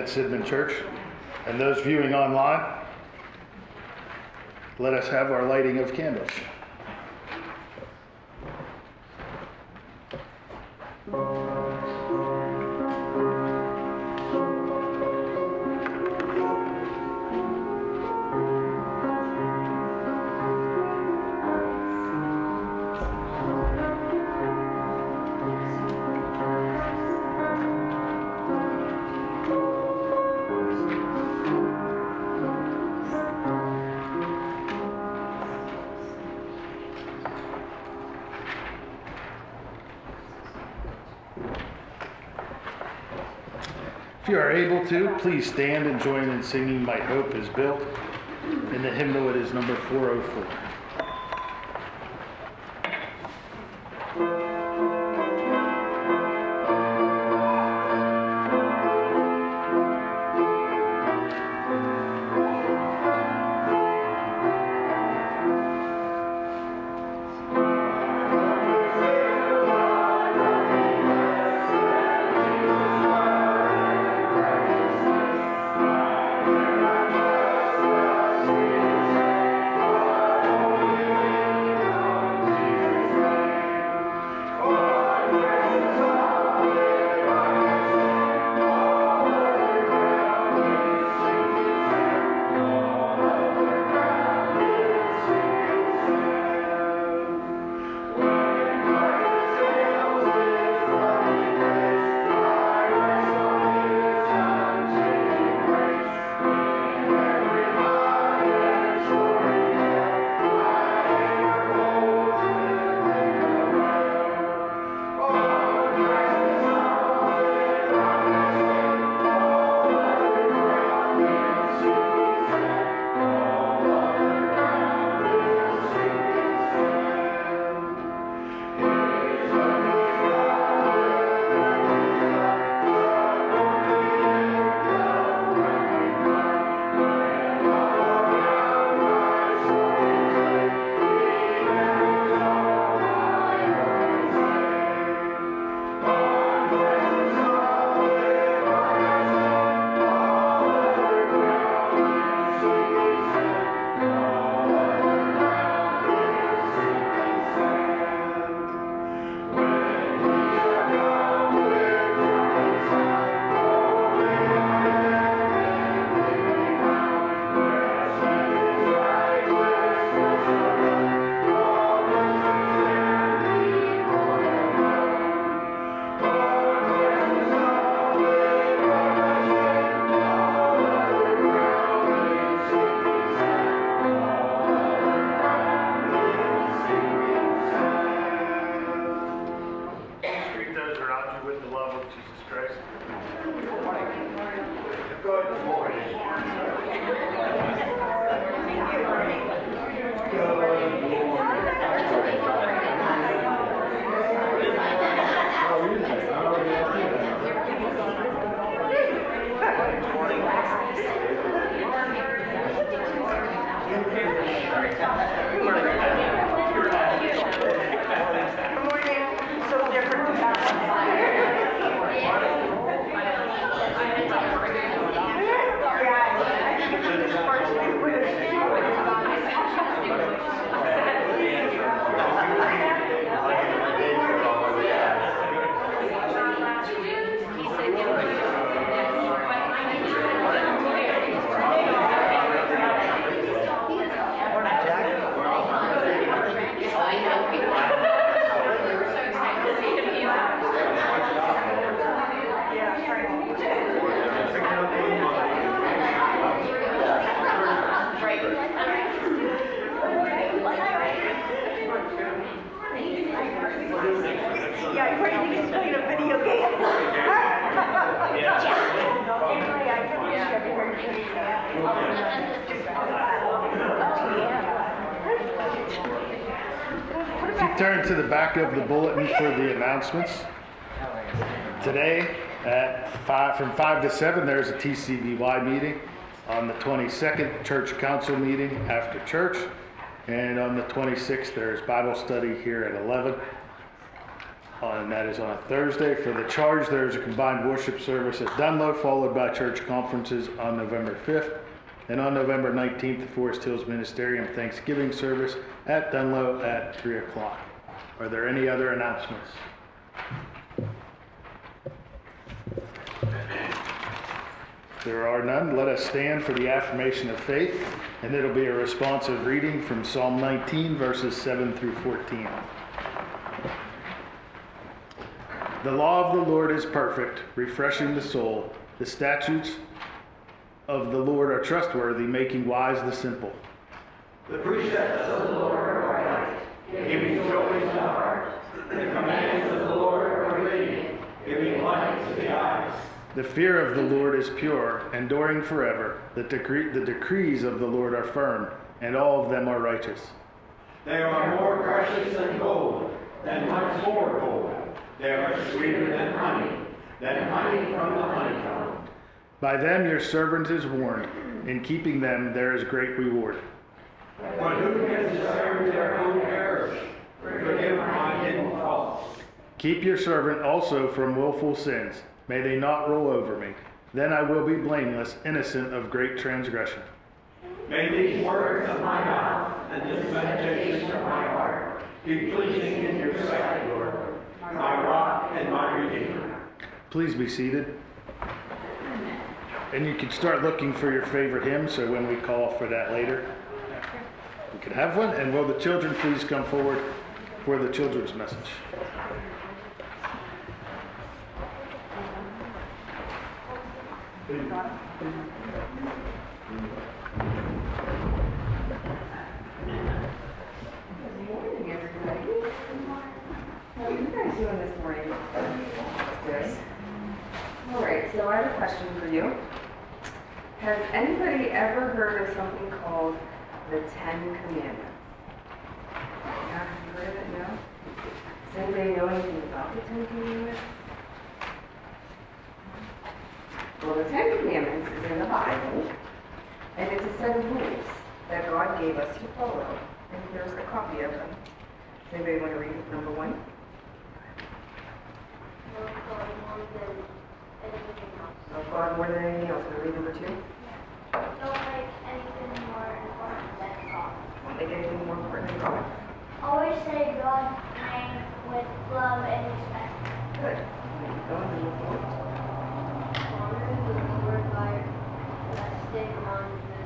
at Sidman Church. And those viewing online, let us have our lighting of candles. please stand and join in singing My Hope is Built in the hymnal. It is number 404. announcements. Today, at five, from 5 to 7, there's a TCBY meeting. On the 22nd, church council meeting after church. And on the 26th, there's Bible study here at 11. and that is on a Thursday. For the charge, there's a combined worship service at Dunlow, followed by church conferences on November 5th. And on November 19th, the Forest Hills Ministerium Thanksgiving service at Dunlow at 3 o'clock. Are there any other announcements? There are none. Let us stand for the affirmation of faith, and it'll be a responsive reading from Psalm 19, verses 7 through 14. The law of the Lord is perfect, refreshing the soul. The statutes of the Lord are trustworthy, making wise the simple. The precepts of the Lord are right, giving joy to the heart. The commandments of the Lord are radiant, giving light to the eyes. The fear of the Lord is pure, enduring forever. The, decree, the decrees of the Lord are firm, and all of them are righteous. They are more precious than gold, than much more gold. They are sweeter than honey, than honey from the honeycomb. By them your servant is warned. In keeping them there is great reward. But who can discern their own errors? Forgive my hidden faults. Keep your servant also from wilful sins. May they not rule over me. Then I will be blameless, innocent of great transgression. May these words of my mouth and this meditation of my heart be pleasing in your sight, Lord, my rock and my redeemer. Please be seated. And you can start looking for your favorite hymn, so when we call for that later, we can have one. And will the children please come forward for the children's message? Good morning, everybody. How are you guys doing this morning? Good. All right, so I have a question for you. Has anybody ever heard of something called the Ten Commandments? Yeah, have you heard of it? No? Anybody know anything about the Ten Commandments? Well, the Ten Commandments is in the Bible, and it's a set of rules that God gave us to follow. And here's a copy of them. Does anybody want to read number one? Love God more than anything else. Love God more than anything else. To read number two? Don't make anything more important than God. Don't make anything more important than God. Always say name with love and respect. Good. Honor the Lord by resting on the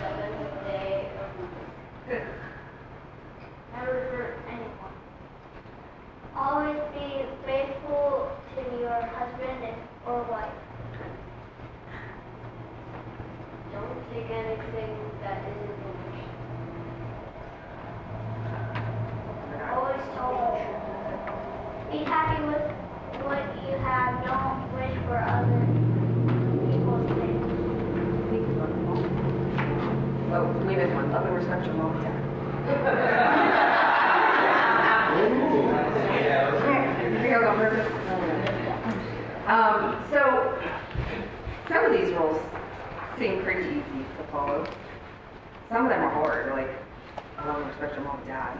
seventh day of the week. Good. Never hurt anyone. Always be faithful to your husband or wife. Don't take anything that isn't yours. Always tell the truth. Be happy with what you have. Don't wish for other people's things. Oh, we missed one. Love and respect your mom? Um, so, some of these rules seem pretty easy to follow. Some of them are hard, like, I love and respect your mom and dad.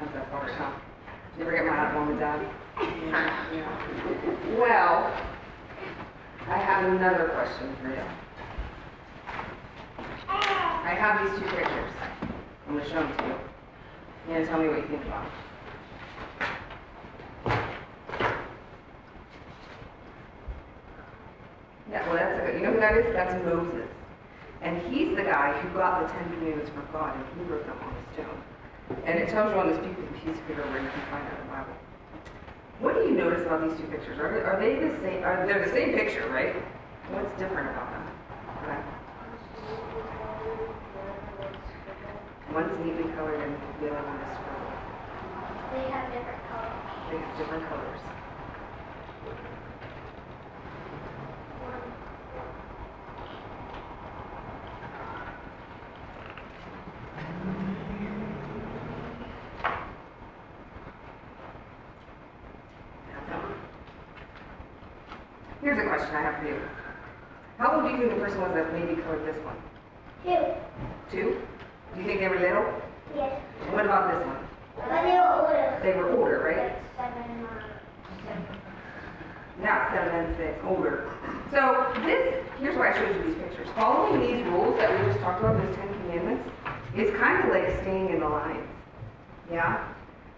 Sometimes that's hard, huh? You ever get mad at mom and dad? Yeah. Well, I have another question for you. I have these two pictures. I'm gonna show them to you. You're gonna tell me what you think about them. Yeah, well, that's a good, you know who that is? That's Moses. And he's the guy who got the Ten Commandments from God and he wrote them on a stone. And it tells you on this piece piece of paper where you can find out the Bible. What do you notice about these two pictures? Are they, are they the same, are, they're the same picture, right? What's different about them? Okay. One's neatly colored and the other one is scribbled. They have different colors. They have different colors. Here's a question I have for you. How old do you think the person was that maybe colored this one? Two. Two? Do you think they were little? Yes. And what about this one? But they were older. They were older, right? Seven or not seven and six, older. So this, here's why I showed you these pictures. Following these rules that we just talked about, those Ten Commandments, is kind of like staying in the lines. Yeah?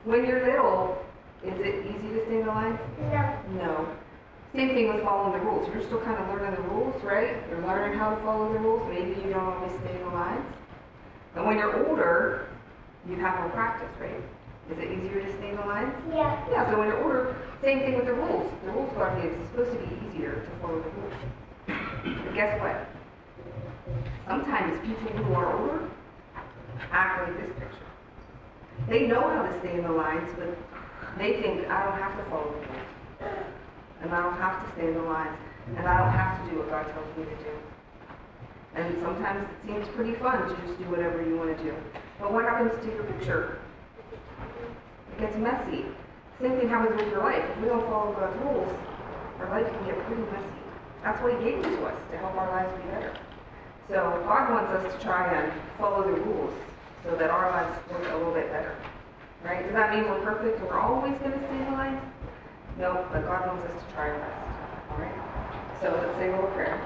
When you're little, is it easy to stay in the lines? No. No. Same thing with following the rules. You're still kind of learning the rules, right? You're learning how to follow the rules. Maybe you don't always stay in the lines. But when you're older, you have more practice, right? Is it easier to stay in the lines? Yeah. Yeah, so when you're older, same thing with the rules. The rules God gives is supposed to be easier to follow the rules. But guess what? Sometimes people who are older act like this picture. They know how to stay in the lines, but they think, I don't have to follow the rules. And I don't have to stay in the lines. And I don't have to do what God tells me to do. And sometimes it seems pretty fun to just do whatever you want to do. But what happens to your picture? It gets messy. Same thing happens with your life. If we don't follow God's rules, our life can get pretty messy. That's why He gave them to us, to help our lives be better. So God wants us to try and follow the rules so that our lives work a little bit better. Right? Does that mean we're perfect and we're always going to stay in the lines? No, but God wants us to try our best. All right? So let's say a little prayer.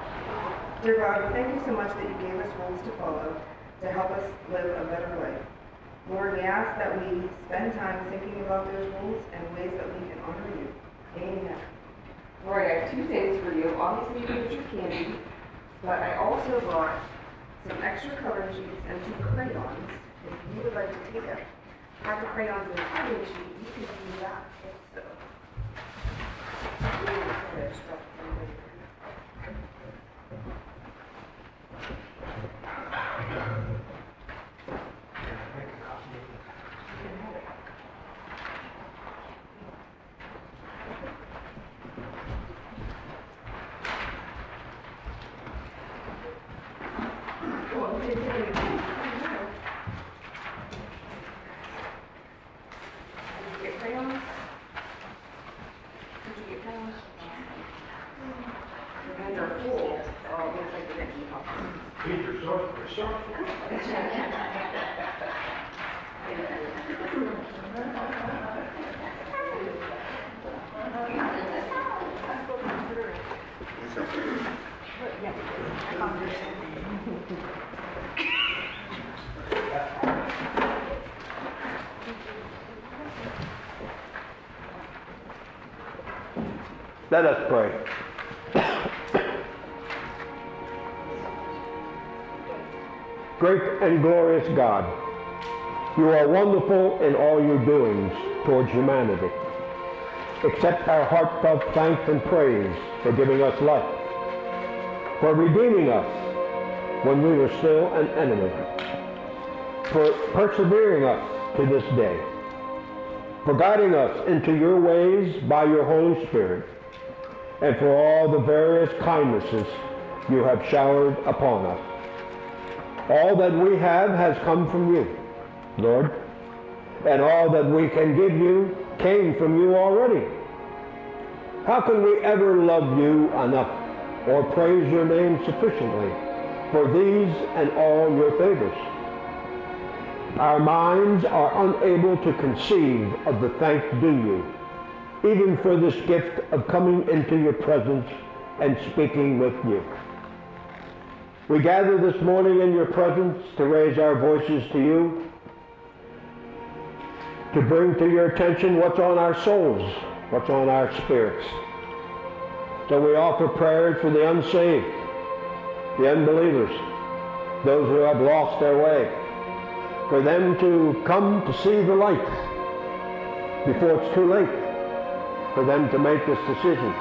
Dear God, thank you so much that you gave us rules to follow to help us live a better life. Lord, we ask that we spend time thinking about those rules and ways that we can honor you. Amen. Lord, I have two things for you. Obviously, you get your candy, but I also brought some extra coloring sheets and some crayons. If you would like to take a have the crayons and a coloring sheet, you can do that We will sort of instruct them later. Well, we did it. Did you get crayons? Did you get crayons? Your hands are full. Oh, it looks like the next one. Peter, sorcerer, sorcerer. Let us pray. Great and glorious God, you are wonderful in all your doings towards humanity. Accept our heartfelt thanks and praise for giving us life, for redeeming us when we were still an enemy, for persevering us to this day, for guiding us into your ways by your Holy Spirit, and for all the various kindnesses you have showered upon us. All that we have has come from you, Lord, and all that we can give you came from you already. How can we ever love you enough or praise your name sufficiently for these and all your favors? Our minds are unable to conceive of the thanks due you, even for this gift of coming into your presence and speaking with you. We gather this morning in your presence to raise our voices to you, to bring to your attention what's on our souls, what's on our spirits. So we offer prayers for the unsaved, the unbelievers, those who have lost their way, for them to come to see the light before it's too late for them to make this decision.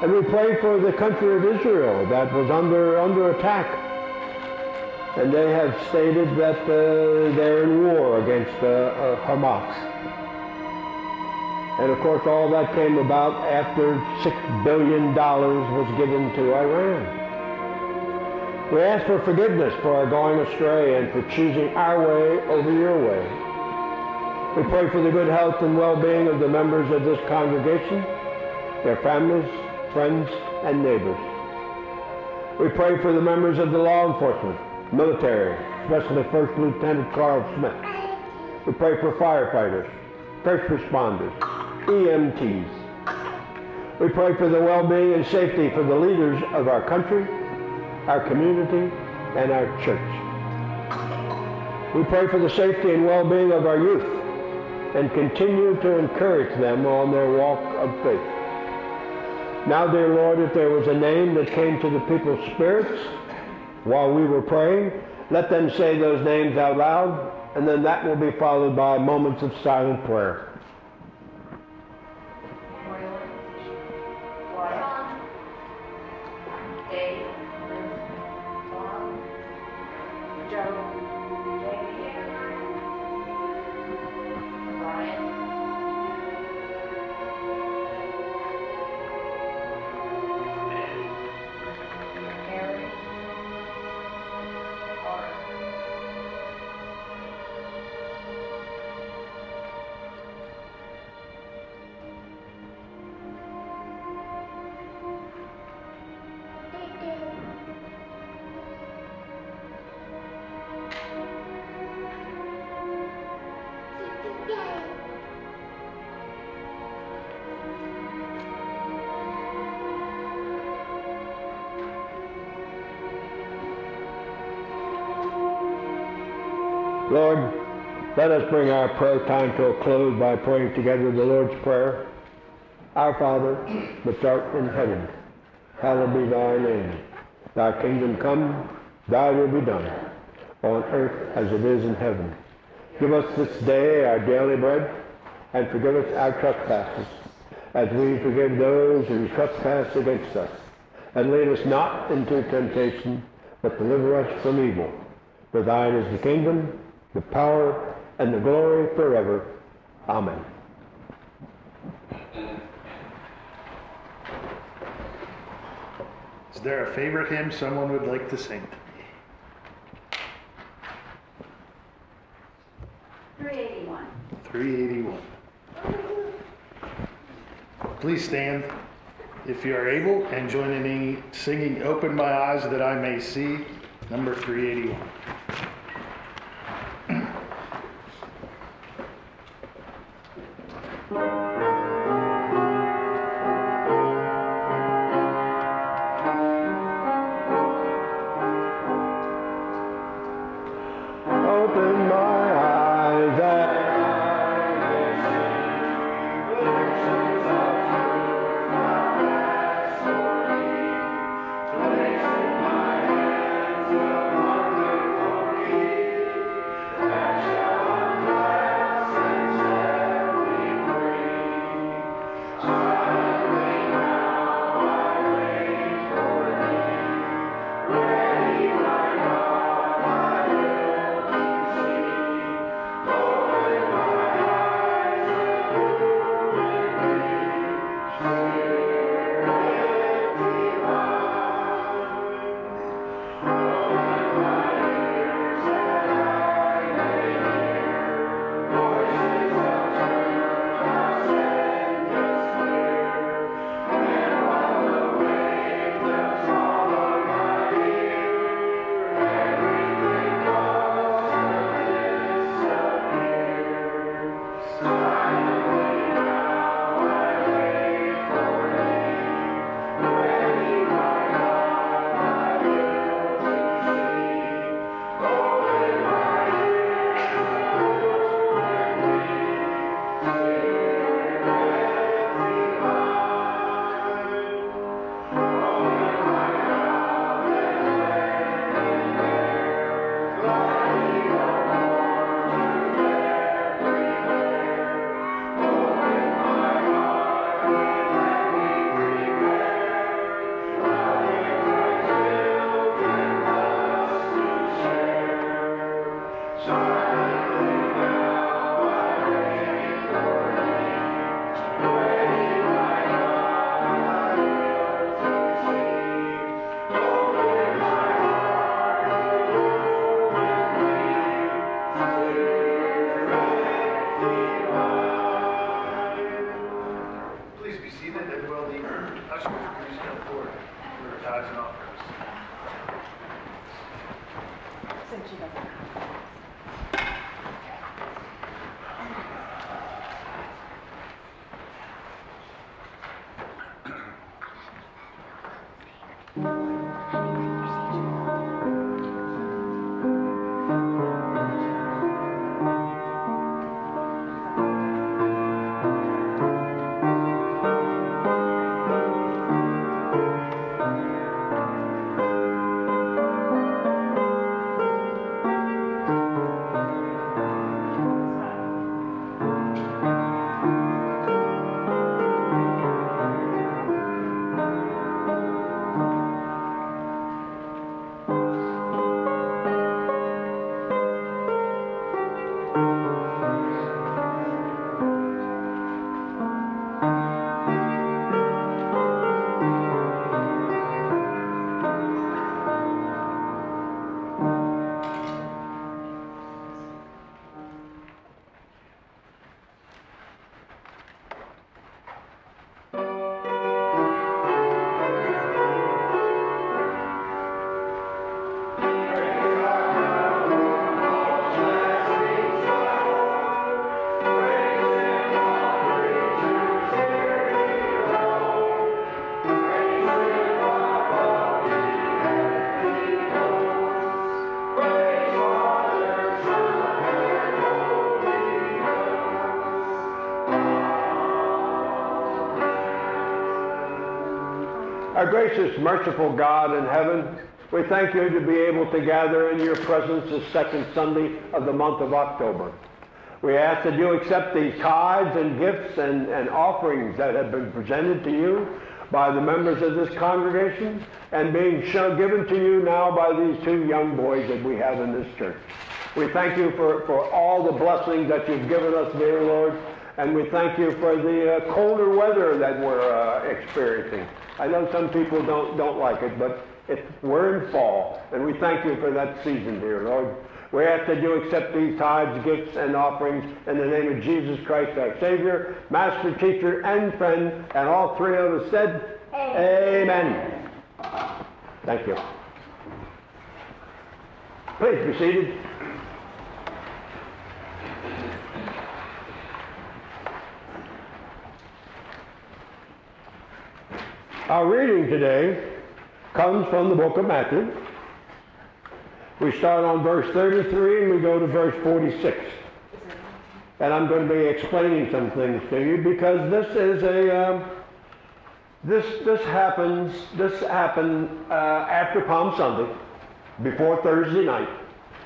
And we pray for the country of Israel that was under, under attack. And they have stated that uh, they're in war against uh, uh, Hamas. And of course, all that came about after $6 billion was given to Iran. We ask for forgiveness for our going astray and for choosing our way over your way. We pray for the good health and well-being of the members of this congregation, their families, friends, and neighbors. We pray for the members of the law enforcement, military, especially First Lieutenant Carl Smith. We pray for firefighters, first responders, EMTs, We pray for the well-being and safety for the leaders of our country, our community, and our church. We pray for the safety and well-being of our youth and continue to encourage them on their walk of faith. Now, dear Lord, if there was a name that came to the people's spirits while we were praying, let them say those names out loud, and then that will be followed by moments of silent prayer. Let us bring our prayer time to a close by praying together the Lord's Prayer. Our Father, which art in heaven, hallowed be thy name. Thy kingdom come, thy will be done, on earth as it is in heaven. Give us this day our daily bread, and forgive us our trespasses, as we forgive those who trespass against us. And lead us not into temptation, but deliver us from evil. For thine is the kingdom, the power, and the glory forever. Amen. Is there a favorite hymn someone would like to sing? Three eighty-one. 381. Please stand if you are able and join in singing Open My Eyes That I May See, number 381. as well the ushers who come forward for tithes and offerings. Since you Our gracious, merciful God in heaven, we thank you to be able to gather in your presence this second Sunday of the month of October. We ask that you accept these tithes and gifts and, and offerings that have been presented to you by the members of this congregation and being shown, given to you now by these two young boys that we have in this church. We thank you for, for all the blessings that you've given us, dear Lord, and we thank you for the uh, colder weather that we're uh, experiencing. I know some people don't, don't like it, but it, we're in fall, and we thank you for that season, dear Lord. We ask that you accept these tithes, gifts, and offerings in the name of Jesus Christ, our Savior, Master, Teacher, and Friend, and all three of us said, Amen. Thank you. Please be seated. Our reading today comes from the book of Matthew. We start on verse 33 and we go to verse 46. And I'm going to be explaining some things to you because this is a um, this this happens this happened uh, after Palm Sunday, before Thursday night,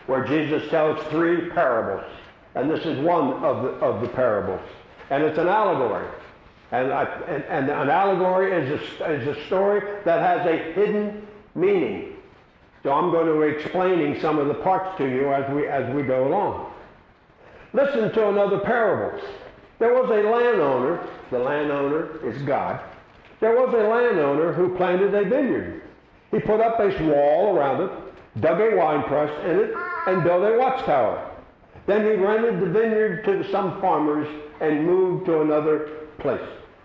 where Jesus tells three parables, and this is one of the of the parables, and it's an allegory. And, I, and, and, an allegory is a, is a story that has a hidden meaning. So I'm going to be explaining some of the parts to you as we, as we go along. Listen to another parable. There was a landowner, the landowner is God. There was a landowner who planted a vineyard. He put up a wall around it, dug a wine press in it, and built a watchtower. Then he rented the vineyard to some farmers and moved to another place.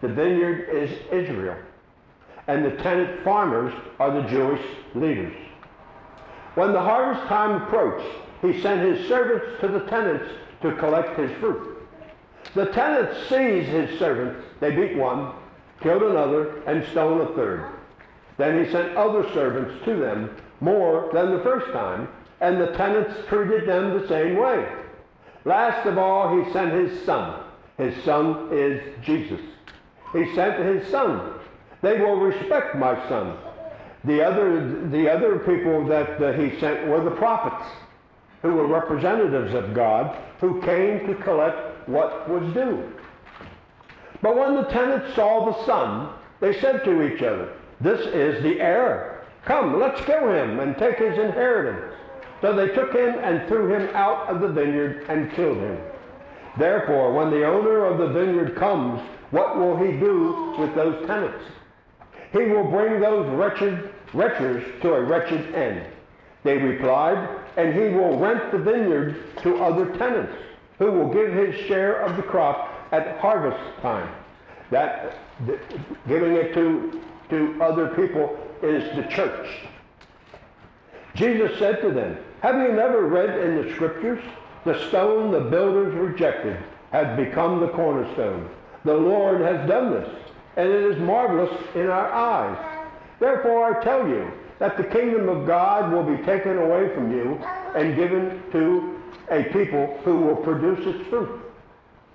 The vineyard is Israel, and the tenant farmers are the Jewish leaders. When the harvest time approached, he sent his servants to the tenants to collect his fruit. The tenants seized his servants. They beat one, killed another, and stoned a third. Then he sent other servants to them, more than the first time, and the tenants treated them the same way. Last of all, he sent his son. His son is Jesus. He sent his son. They will respect my son. The other, the other people that uh, he sent were the prophets, who were representatives of God, who came to collect what was due. But when the tenants saw the son, they said to each other, This is the heir. Come, let's kill him and take his inheritance. So they took him and threw him out of the vineyard and killed him. Therefore, when the owner of the vineyard comes, what will he do with those tenants? He will bring those wretched wretches to a wretched end. They replied, and he will rent the vineyard to other tenants, who will give his share of the crop at harvest time. That giving it to, to other people is the church. Jesus said to them, Have you never read in the scriptures? The stone the builders rejected has become the cornerstone. The Lord has done this, and it is marvelous in our eyes. Therefore I tell you that the kingdom of God will be taken away from you and given to a people who will produce its fruit.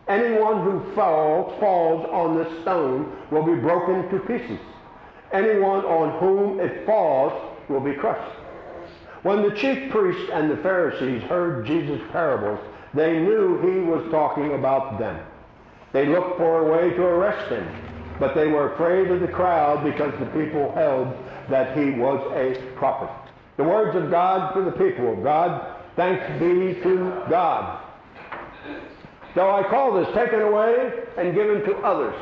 Anyone who falls, falls on this stone will be broken to pieces. Anyone on whom it falls will be crushed. When the chief priests and the Pharisees heard Jesus' parables, they knew he was talking about them. They looked for a way to arrest him, but they were afraid of the crowd because the people held that he was a prophet. The words of God for the people of God. Thanks be to God. So I call this taken away and given to others.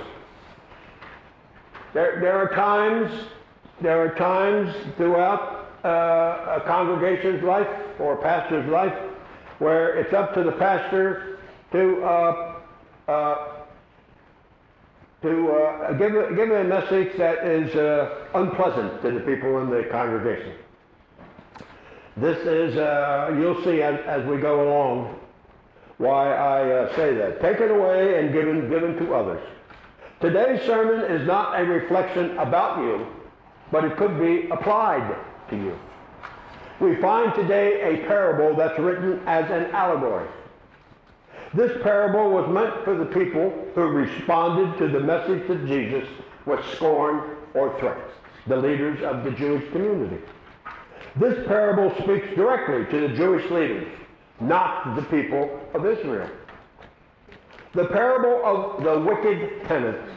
There, there are times, there are times throughout uh, a congregation's life or a pastor's life where it's up to the pastor to uh, uh, to uh, give, a, give a message that is uh, unpleasant to the people in the congregation. This is, uh, you'll see as, as, we go along why I say that. Taken away and given, given to others. Today's sermon is not a reflection about you, but it could be applied to you. We find today a parable that's written as an allegory. This parable was meant for the people who responded to the message of Jesus with scorn or threats. the leaders of the Jewish community. This parable speaks directly to the Jewish leaders, not the people of Israel. The parable of the wicked tenants,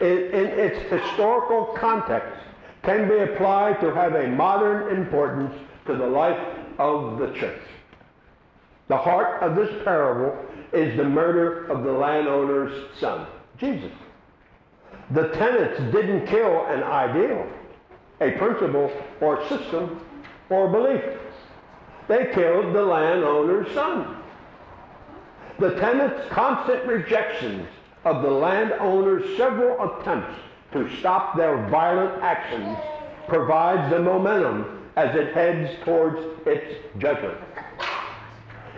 in, in its historical context, can be applied to have a modern importance to the life of the church. The heart of this parable is the murder of the landowner's son, Jesus. The tenants didn't kill an ideal, a principle or system or belief. They killed the landowner's son. The tenants' constant rejections of the landowner's several attempts to stop their violent actions provides the momentum as it heads towards its judgment.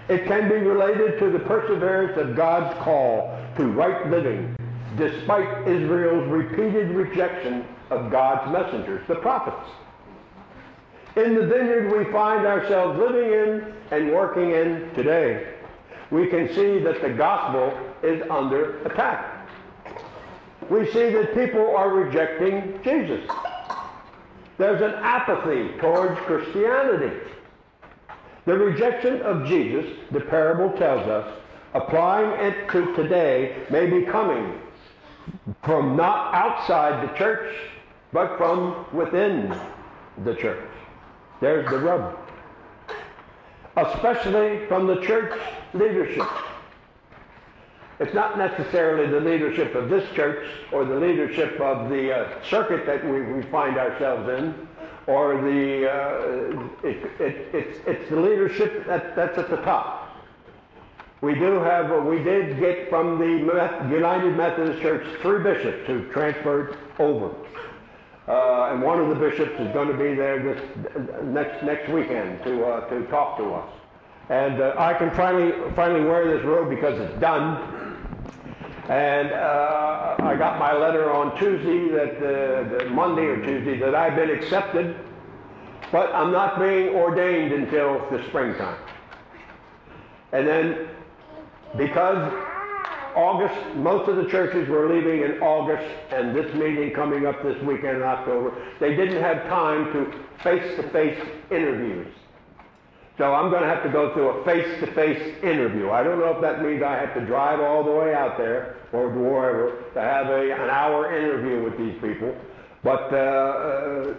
It can be related to the perseverance of God's call to right living despite Israel's repeated rejection of God's messengers, the prophets. In the vineyard we find ourselves living in and working in today, we can see that the gospel is under attack. We see that people are rejecting Jesus. There's an apathy towards Christianity. The rejection of Jesus, the parable tells us, applying it to today, may be coming from not outside the church, but from within the church. There's the rub. Especially from the church leadership. It's not necessarily the leadership of this church or the leadership of the uh, circuit that we, we, find ourselves in, or the uh, it, it, it's, it's the leadership that, that's at the top. We do have, uh, we did get from the United Methodist Church three bishops who transferred over. Uh, and one of the bishops is going to be there this next next weekend to uh, to talk to us. And uh, I can finally finally wear this robe because it's done. And uh, I got my letter on Tuesday, that uh, Monday or Tuesday, that I've been accepted, but I'm not being ordained until the springtime. And then because August, most of the churches were leaving in August, and this meeting coming up this weekend in October, they didn't have time to face-to-face interviews. So I'm going to have to go through a face-to-face interview. I don't know if that means I have to drive all the way out there or wherever to have a, an hour interview with these people, but uh, uh,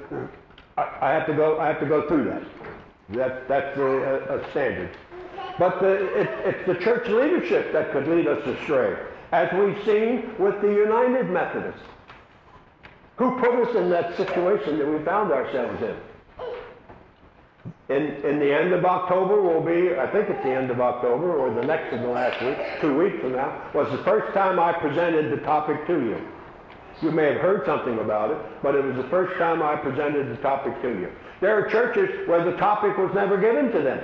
I, I, have to go. I have to go through that. That that's a, a standard. But the, it, it's the church leadership that could lead us astray, as we've seen with the United Methodists, who put us in that situation that we found ourselves in. In, in the end of October will be, I think it's the end of October, or the next of the last week, two weeks from now, was the first time I presented the topic to you. You may have heard something about it, but it was the first time I presented the topic to you. There are churches where the topic was never given to them.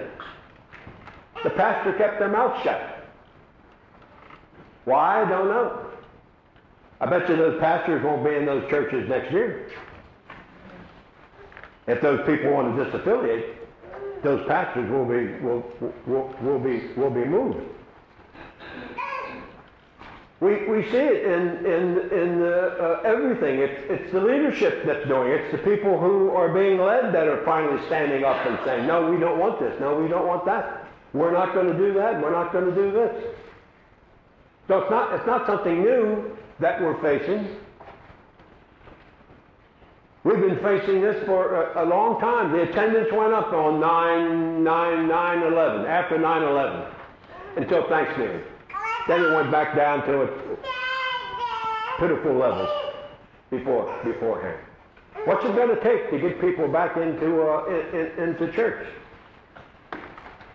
The pastor kept their mouth shut. Why? I don't know. I bet you those pastors won't be in those churches next year. If those people want to disaffiliate, those pastors will be will, will, will be will be moved. We, we see it in, in, in uh, everything. It's, it's the leadership that's doing it. It's the people who are being led that are finally standing up and saying, no, we don't want this. No, we don't want that. We're not going to do that. We're not going to do this. So it's not, it's not something new that we're facing. We've been facing this for a, a, long time. The attendance went up on 9, 9, 9, 11, after 9 11, until Thanksgiving. Then it went back down to its pitiful levels before, beforehand. What's it going to take to get people back into, uh, in, in, into church?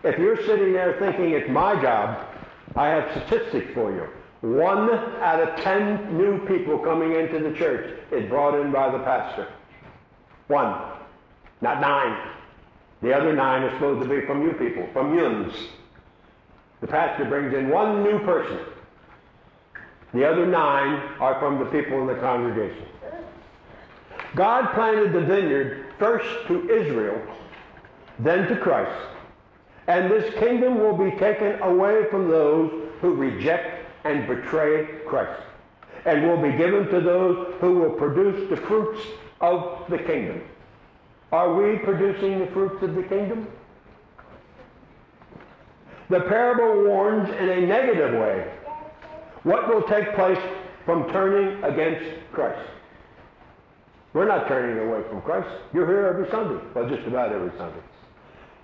If you're sitting there thinking it's my job, I have statistics for you. One out of ten new people coming into the church is brought in by the pastor. One, not nine. The other nine are supposed to be from you people, from yuns. The pastor brings in one new person. The other nine are from the people in the congregation. God planted the vineyard first to Israel, then to Christ. And this kingdom will be taken away from those who reject and betray Christ, and will be given to those who will produce the fruits of the kingdom. Are we producing the fruits of the kingdom? The parable warns in a negative way what will take place from turning against Christ. We're not turning away from Christ. You're here every Sunday. Well, just about every Sunday.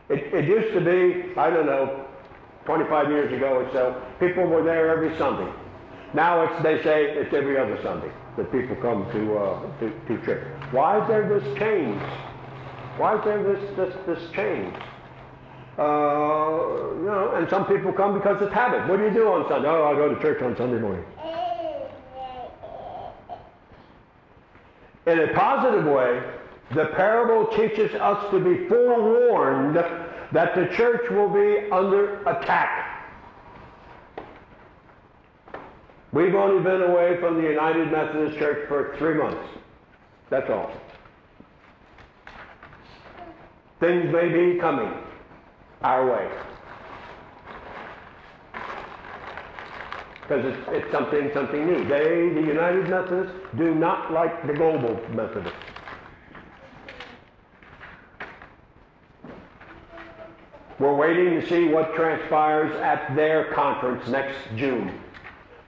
It, it used to be, I don't know, 25 years ago or so, people were there every Sunday. Now it's, they say it's every other Sunday that people come to, uh, to, to church. Why is there this change? Why is there this, this, this change? Uh, you know, and some people come because it's habit. What do you do on Sunday? Oh, I go to church on Sunday morning. In a positive way, the parable teaches us to be forewarned that the church will be under attack. We've only been away from the United Methodist Church for three months. That's all. Things may be coming our way. Because it's, it's something, something new. They, the United Methodists, do not like the global Methodists. We're waiting to see what transpires at their conference next June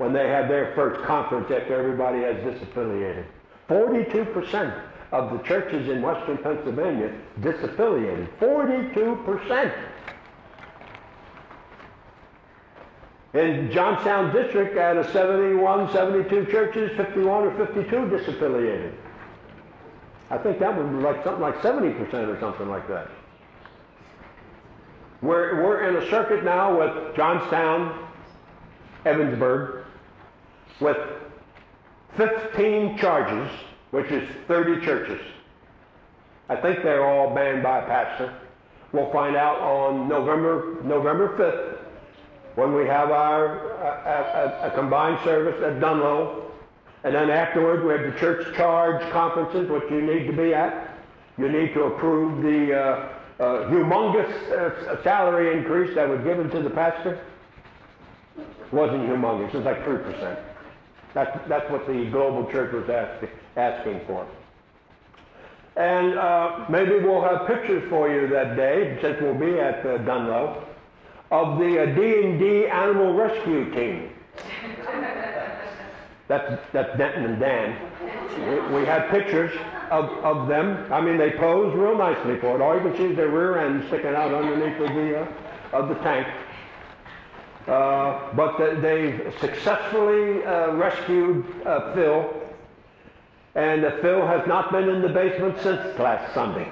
when they had their first conference after everybody has disaffiliated. 42% of the churches in western Pennsylvania disaffiliated. 42%. In Johnstown District, out of 71, 72 churches, 51 or 52 disaffiliated. I think that would be like something like 70% or something like that. We're, we're in a circuit now with Johnstown, Ebensburg, with 15 charges, which is 30 churches. I think they're all banned by a pastor. We'll find out on November, November 5th when we have our a, a, a combined service at Dunlo. And then afterwards we have the church charge conferences, which you need to be at. You need to approve the uh, uh, humongous uh, salary increase that was given to the pastor. It wasn't humongous, it was like 3%. That's, that's what the global church was ask, asking for. And uh, maybe we'll have pictures for you that day, since we'll be at uh, Dunlo, of the uh, D&D Animal Rescue Team. That's, that's Denton and Dan. We, we had pictures of, of them. I mean, they pose real nicely for it. All you can see is their rear end sticking out underneath of the, uh, of the tank. Uh, but the, they successfully uh, rescued uh, Phil, and uh, Phil has not been in the basement since last Sunday.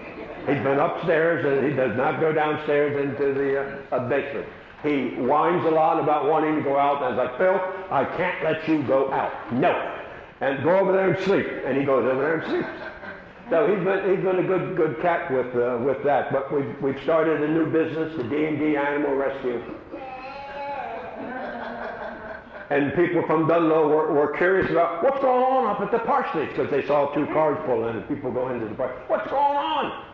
He's been upstairs, and he does not go downstairs into the uh, basement. He whines a lot about wanting to go out, and I was like, Phil, I can't let you go out. No. And go over there and sleep. And he goes over there and sleeps. So he's been, he's been a good, good cat with, uh, with that. But we've, we've started a new business, the D&D Animal Rescue. And people from Dunlo were, were curious about what's going on up at the parsonage because they saw two cars pull in and people go into the parsonage. What's going on?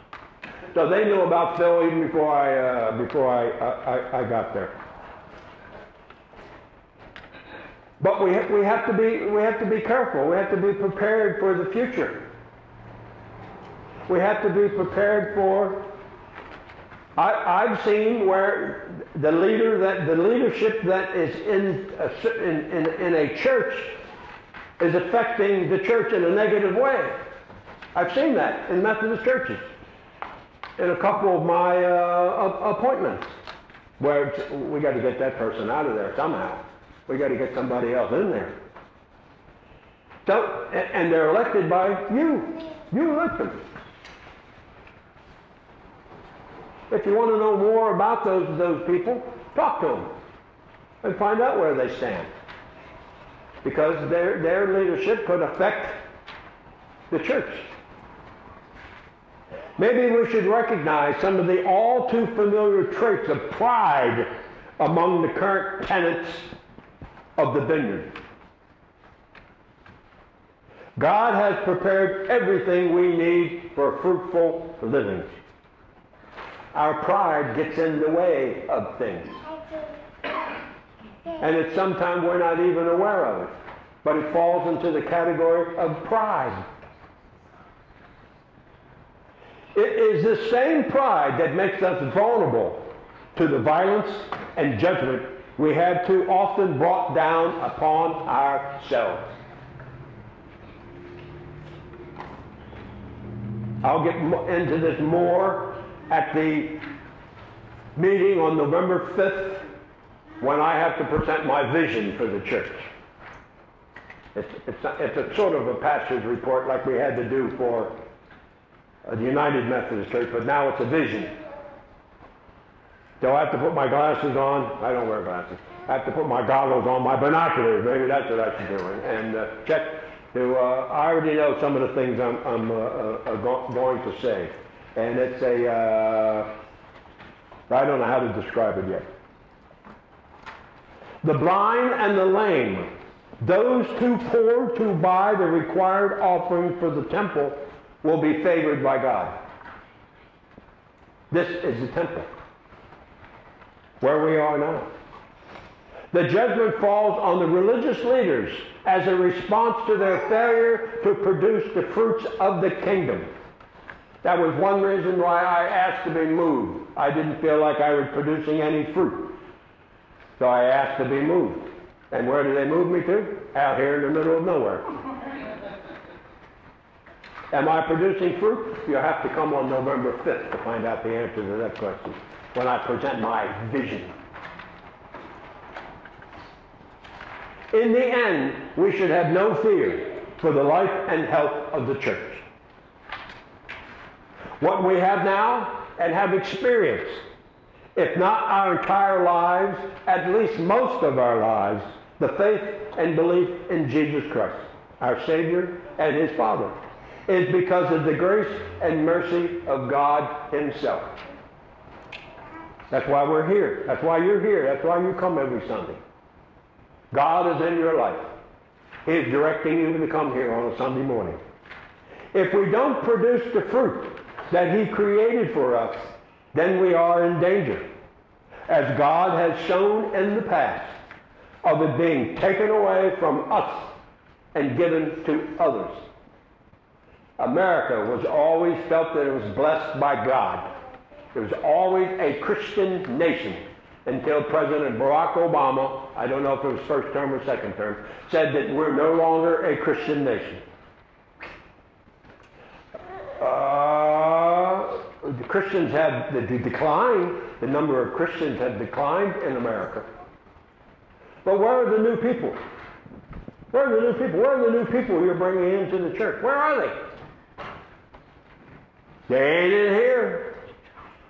So they knew about Phil even before I, uh, before I, I, I got there. But we, ha- we, have to be, we have to be careful. We have to be prepared for the future. We have to be prepared for. I, I've seen where the leader that the leadership that is in a, in, in, in a church is affecting the church in a negative way. I've seen that in Methodist churches in a couple of my uh, appointments where we got to get that person out of there somehow. We got to get somebody else in there. So, and they're elected by you. You elect them. If you want to know more about those, those people, talk to them and find out where they stand. Because their, their leadership could affect the church. Maybe we should recognize some of the all too familiar traits of pride among the current tenants of the vineyard. God has prepared everything we need for fruitful living. Our pride gets in the way of things. And it's sometimes we're not even aware of it. But it falls into the category of pride. It is the same pride that makes us vulnerable to the violence and judgment we have too often brought down upon ourselves. I'll get into this more at the meeting on November 5th when I have to present my vision for the church. It's, it's, it's a sort of a pastor's report like we had to do for uh, the United Methodist Church, but now it's a vision. Do I have to put my glasses on? I don't wear glasses. I have to put my goggles on, my binoculars. Maybe that's what I should do. And, uh, check to, uh, I already know some of the things I'm, I'm uh, uh, go- going to say. And it's a, uh, I don't know how to describe it yet. The blind and the lame, those too poor to buy the required offering for the temple, will be favored by God. This is the temple, where we are now. The judgment falls on the religious leaders as a response to their failure to produce the fruits of the kingdom. That was one reason why I asked to be moved. I didn't feel like I was producing any fruit. So I asked to be moved. And where did they move me to? Out here in the middle of nowhere. Am I producing fruit? You'll have to come on November 5th to find out the answer to that question when I present my vision. In the end, we should have no fear for the life and health of the church. What we have now and have experienced, if not our entire lives, at least most of our lives, the faith and belief in Jesus Christ, our Savior and His Father, is because of the grace and mercy of God Himself. That's why we're here. That's why you're here. That's why you come every Sunday. God is in your life. He is directing you to come here on a Sunday morning. If we don't produce the fruit that He created for us, then we are in danger. As God has shown in the past of it being taken away from us and given to others. America was always felt that it was blessed by God. It was always a Christian nation until President Barack Obama, I don't know if it was first term or second term, said that we're no longer a Christian nation. Uh, the Christians have the, the decline, the number of Christians have declined in America. But where are the new people? Where are the new people? Where are the new people you're bringing into the church? Where are they? They ain't in here.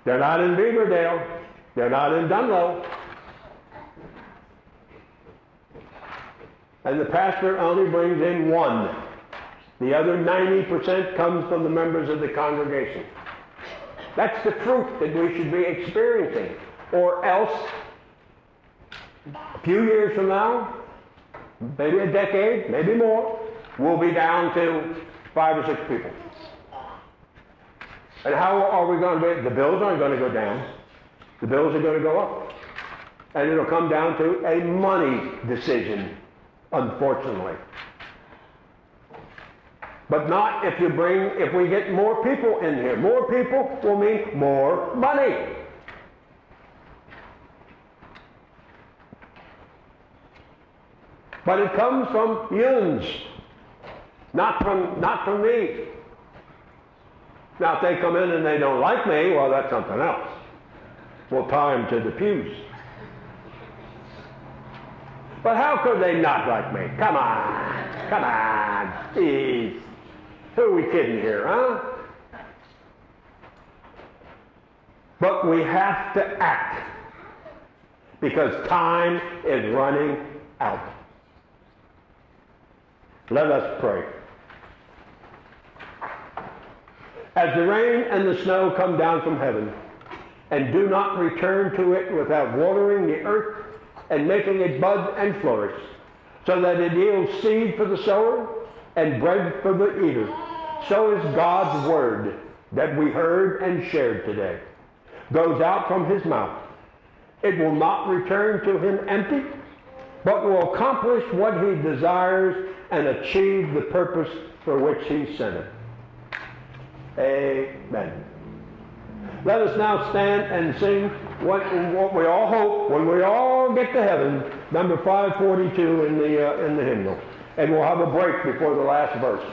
They're not in Beaverdale. They're not in Dunlo. And the pastor only brings in one. The other 90% comes from the members of the congregation. That's the fruit that we should be experiencing. Or else, a few years from now, maybe a decade, maybe more, we'll be down to five or six people. And how are we going to be? The bills aren't going to go down. The bills are going to go up. And it'll come down to a money decision, unfortunately. But not if you bring, if we get more people in here. More people will mean more money. But it comes from yuns, not from, not from me. Now, if they come in and they don't like me, well, that's something else. We'll tie them to the pews. But how could they not like me? Come on. Come on. Geez. Who are we kidding here, huh? But we have to act because time is running out. Let us pray. As the rain and the snow come down from heaven, and do not return to it without watering the earth and making it bud and flourish, so that it yields seed for the sower and bread for the eater. So is God's word that we heard and shared today. Goes out from his mouth. It will not return to him empty, but will accomplish what he desires and achieve the purpose for which he sent it. Amen. Let us now stand and sing what, what we all hope when we all get to heaven, number 542 in the, uh, in the hymnal. And we'll have a break before the last verse.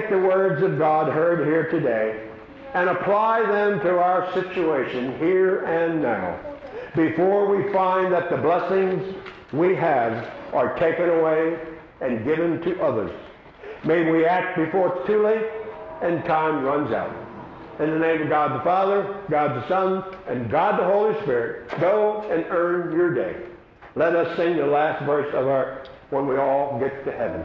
Take the words of God heard here today and apply them to our situation here and now before we find that the blessings we have are taken away and given to others. May we act before it's too late and time runs out. In the name of God the Father, God the Son, and God the Holy Spirit, go and earn your day. Let us sing the last verse of our When We All Get to Heaven.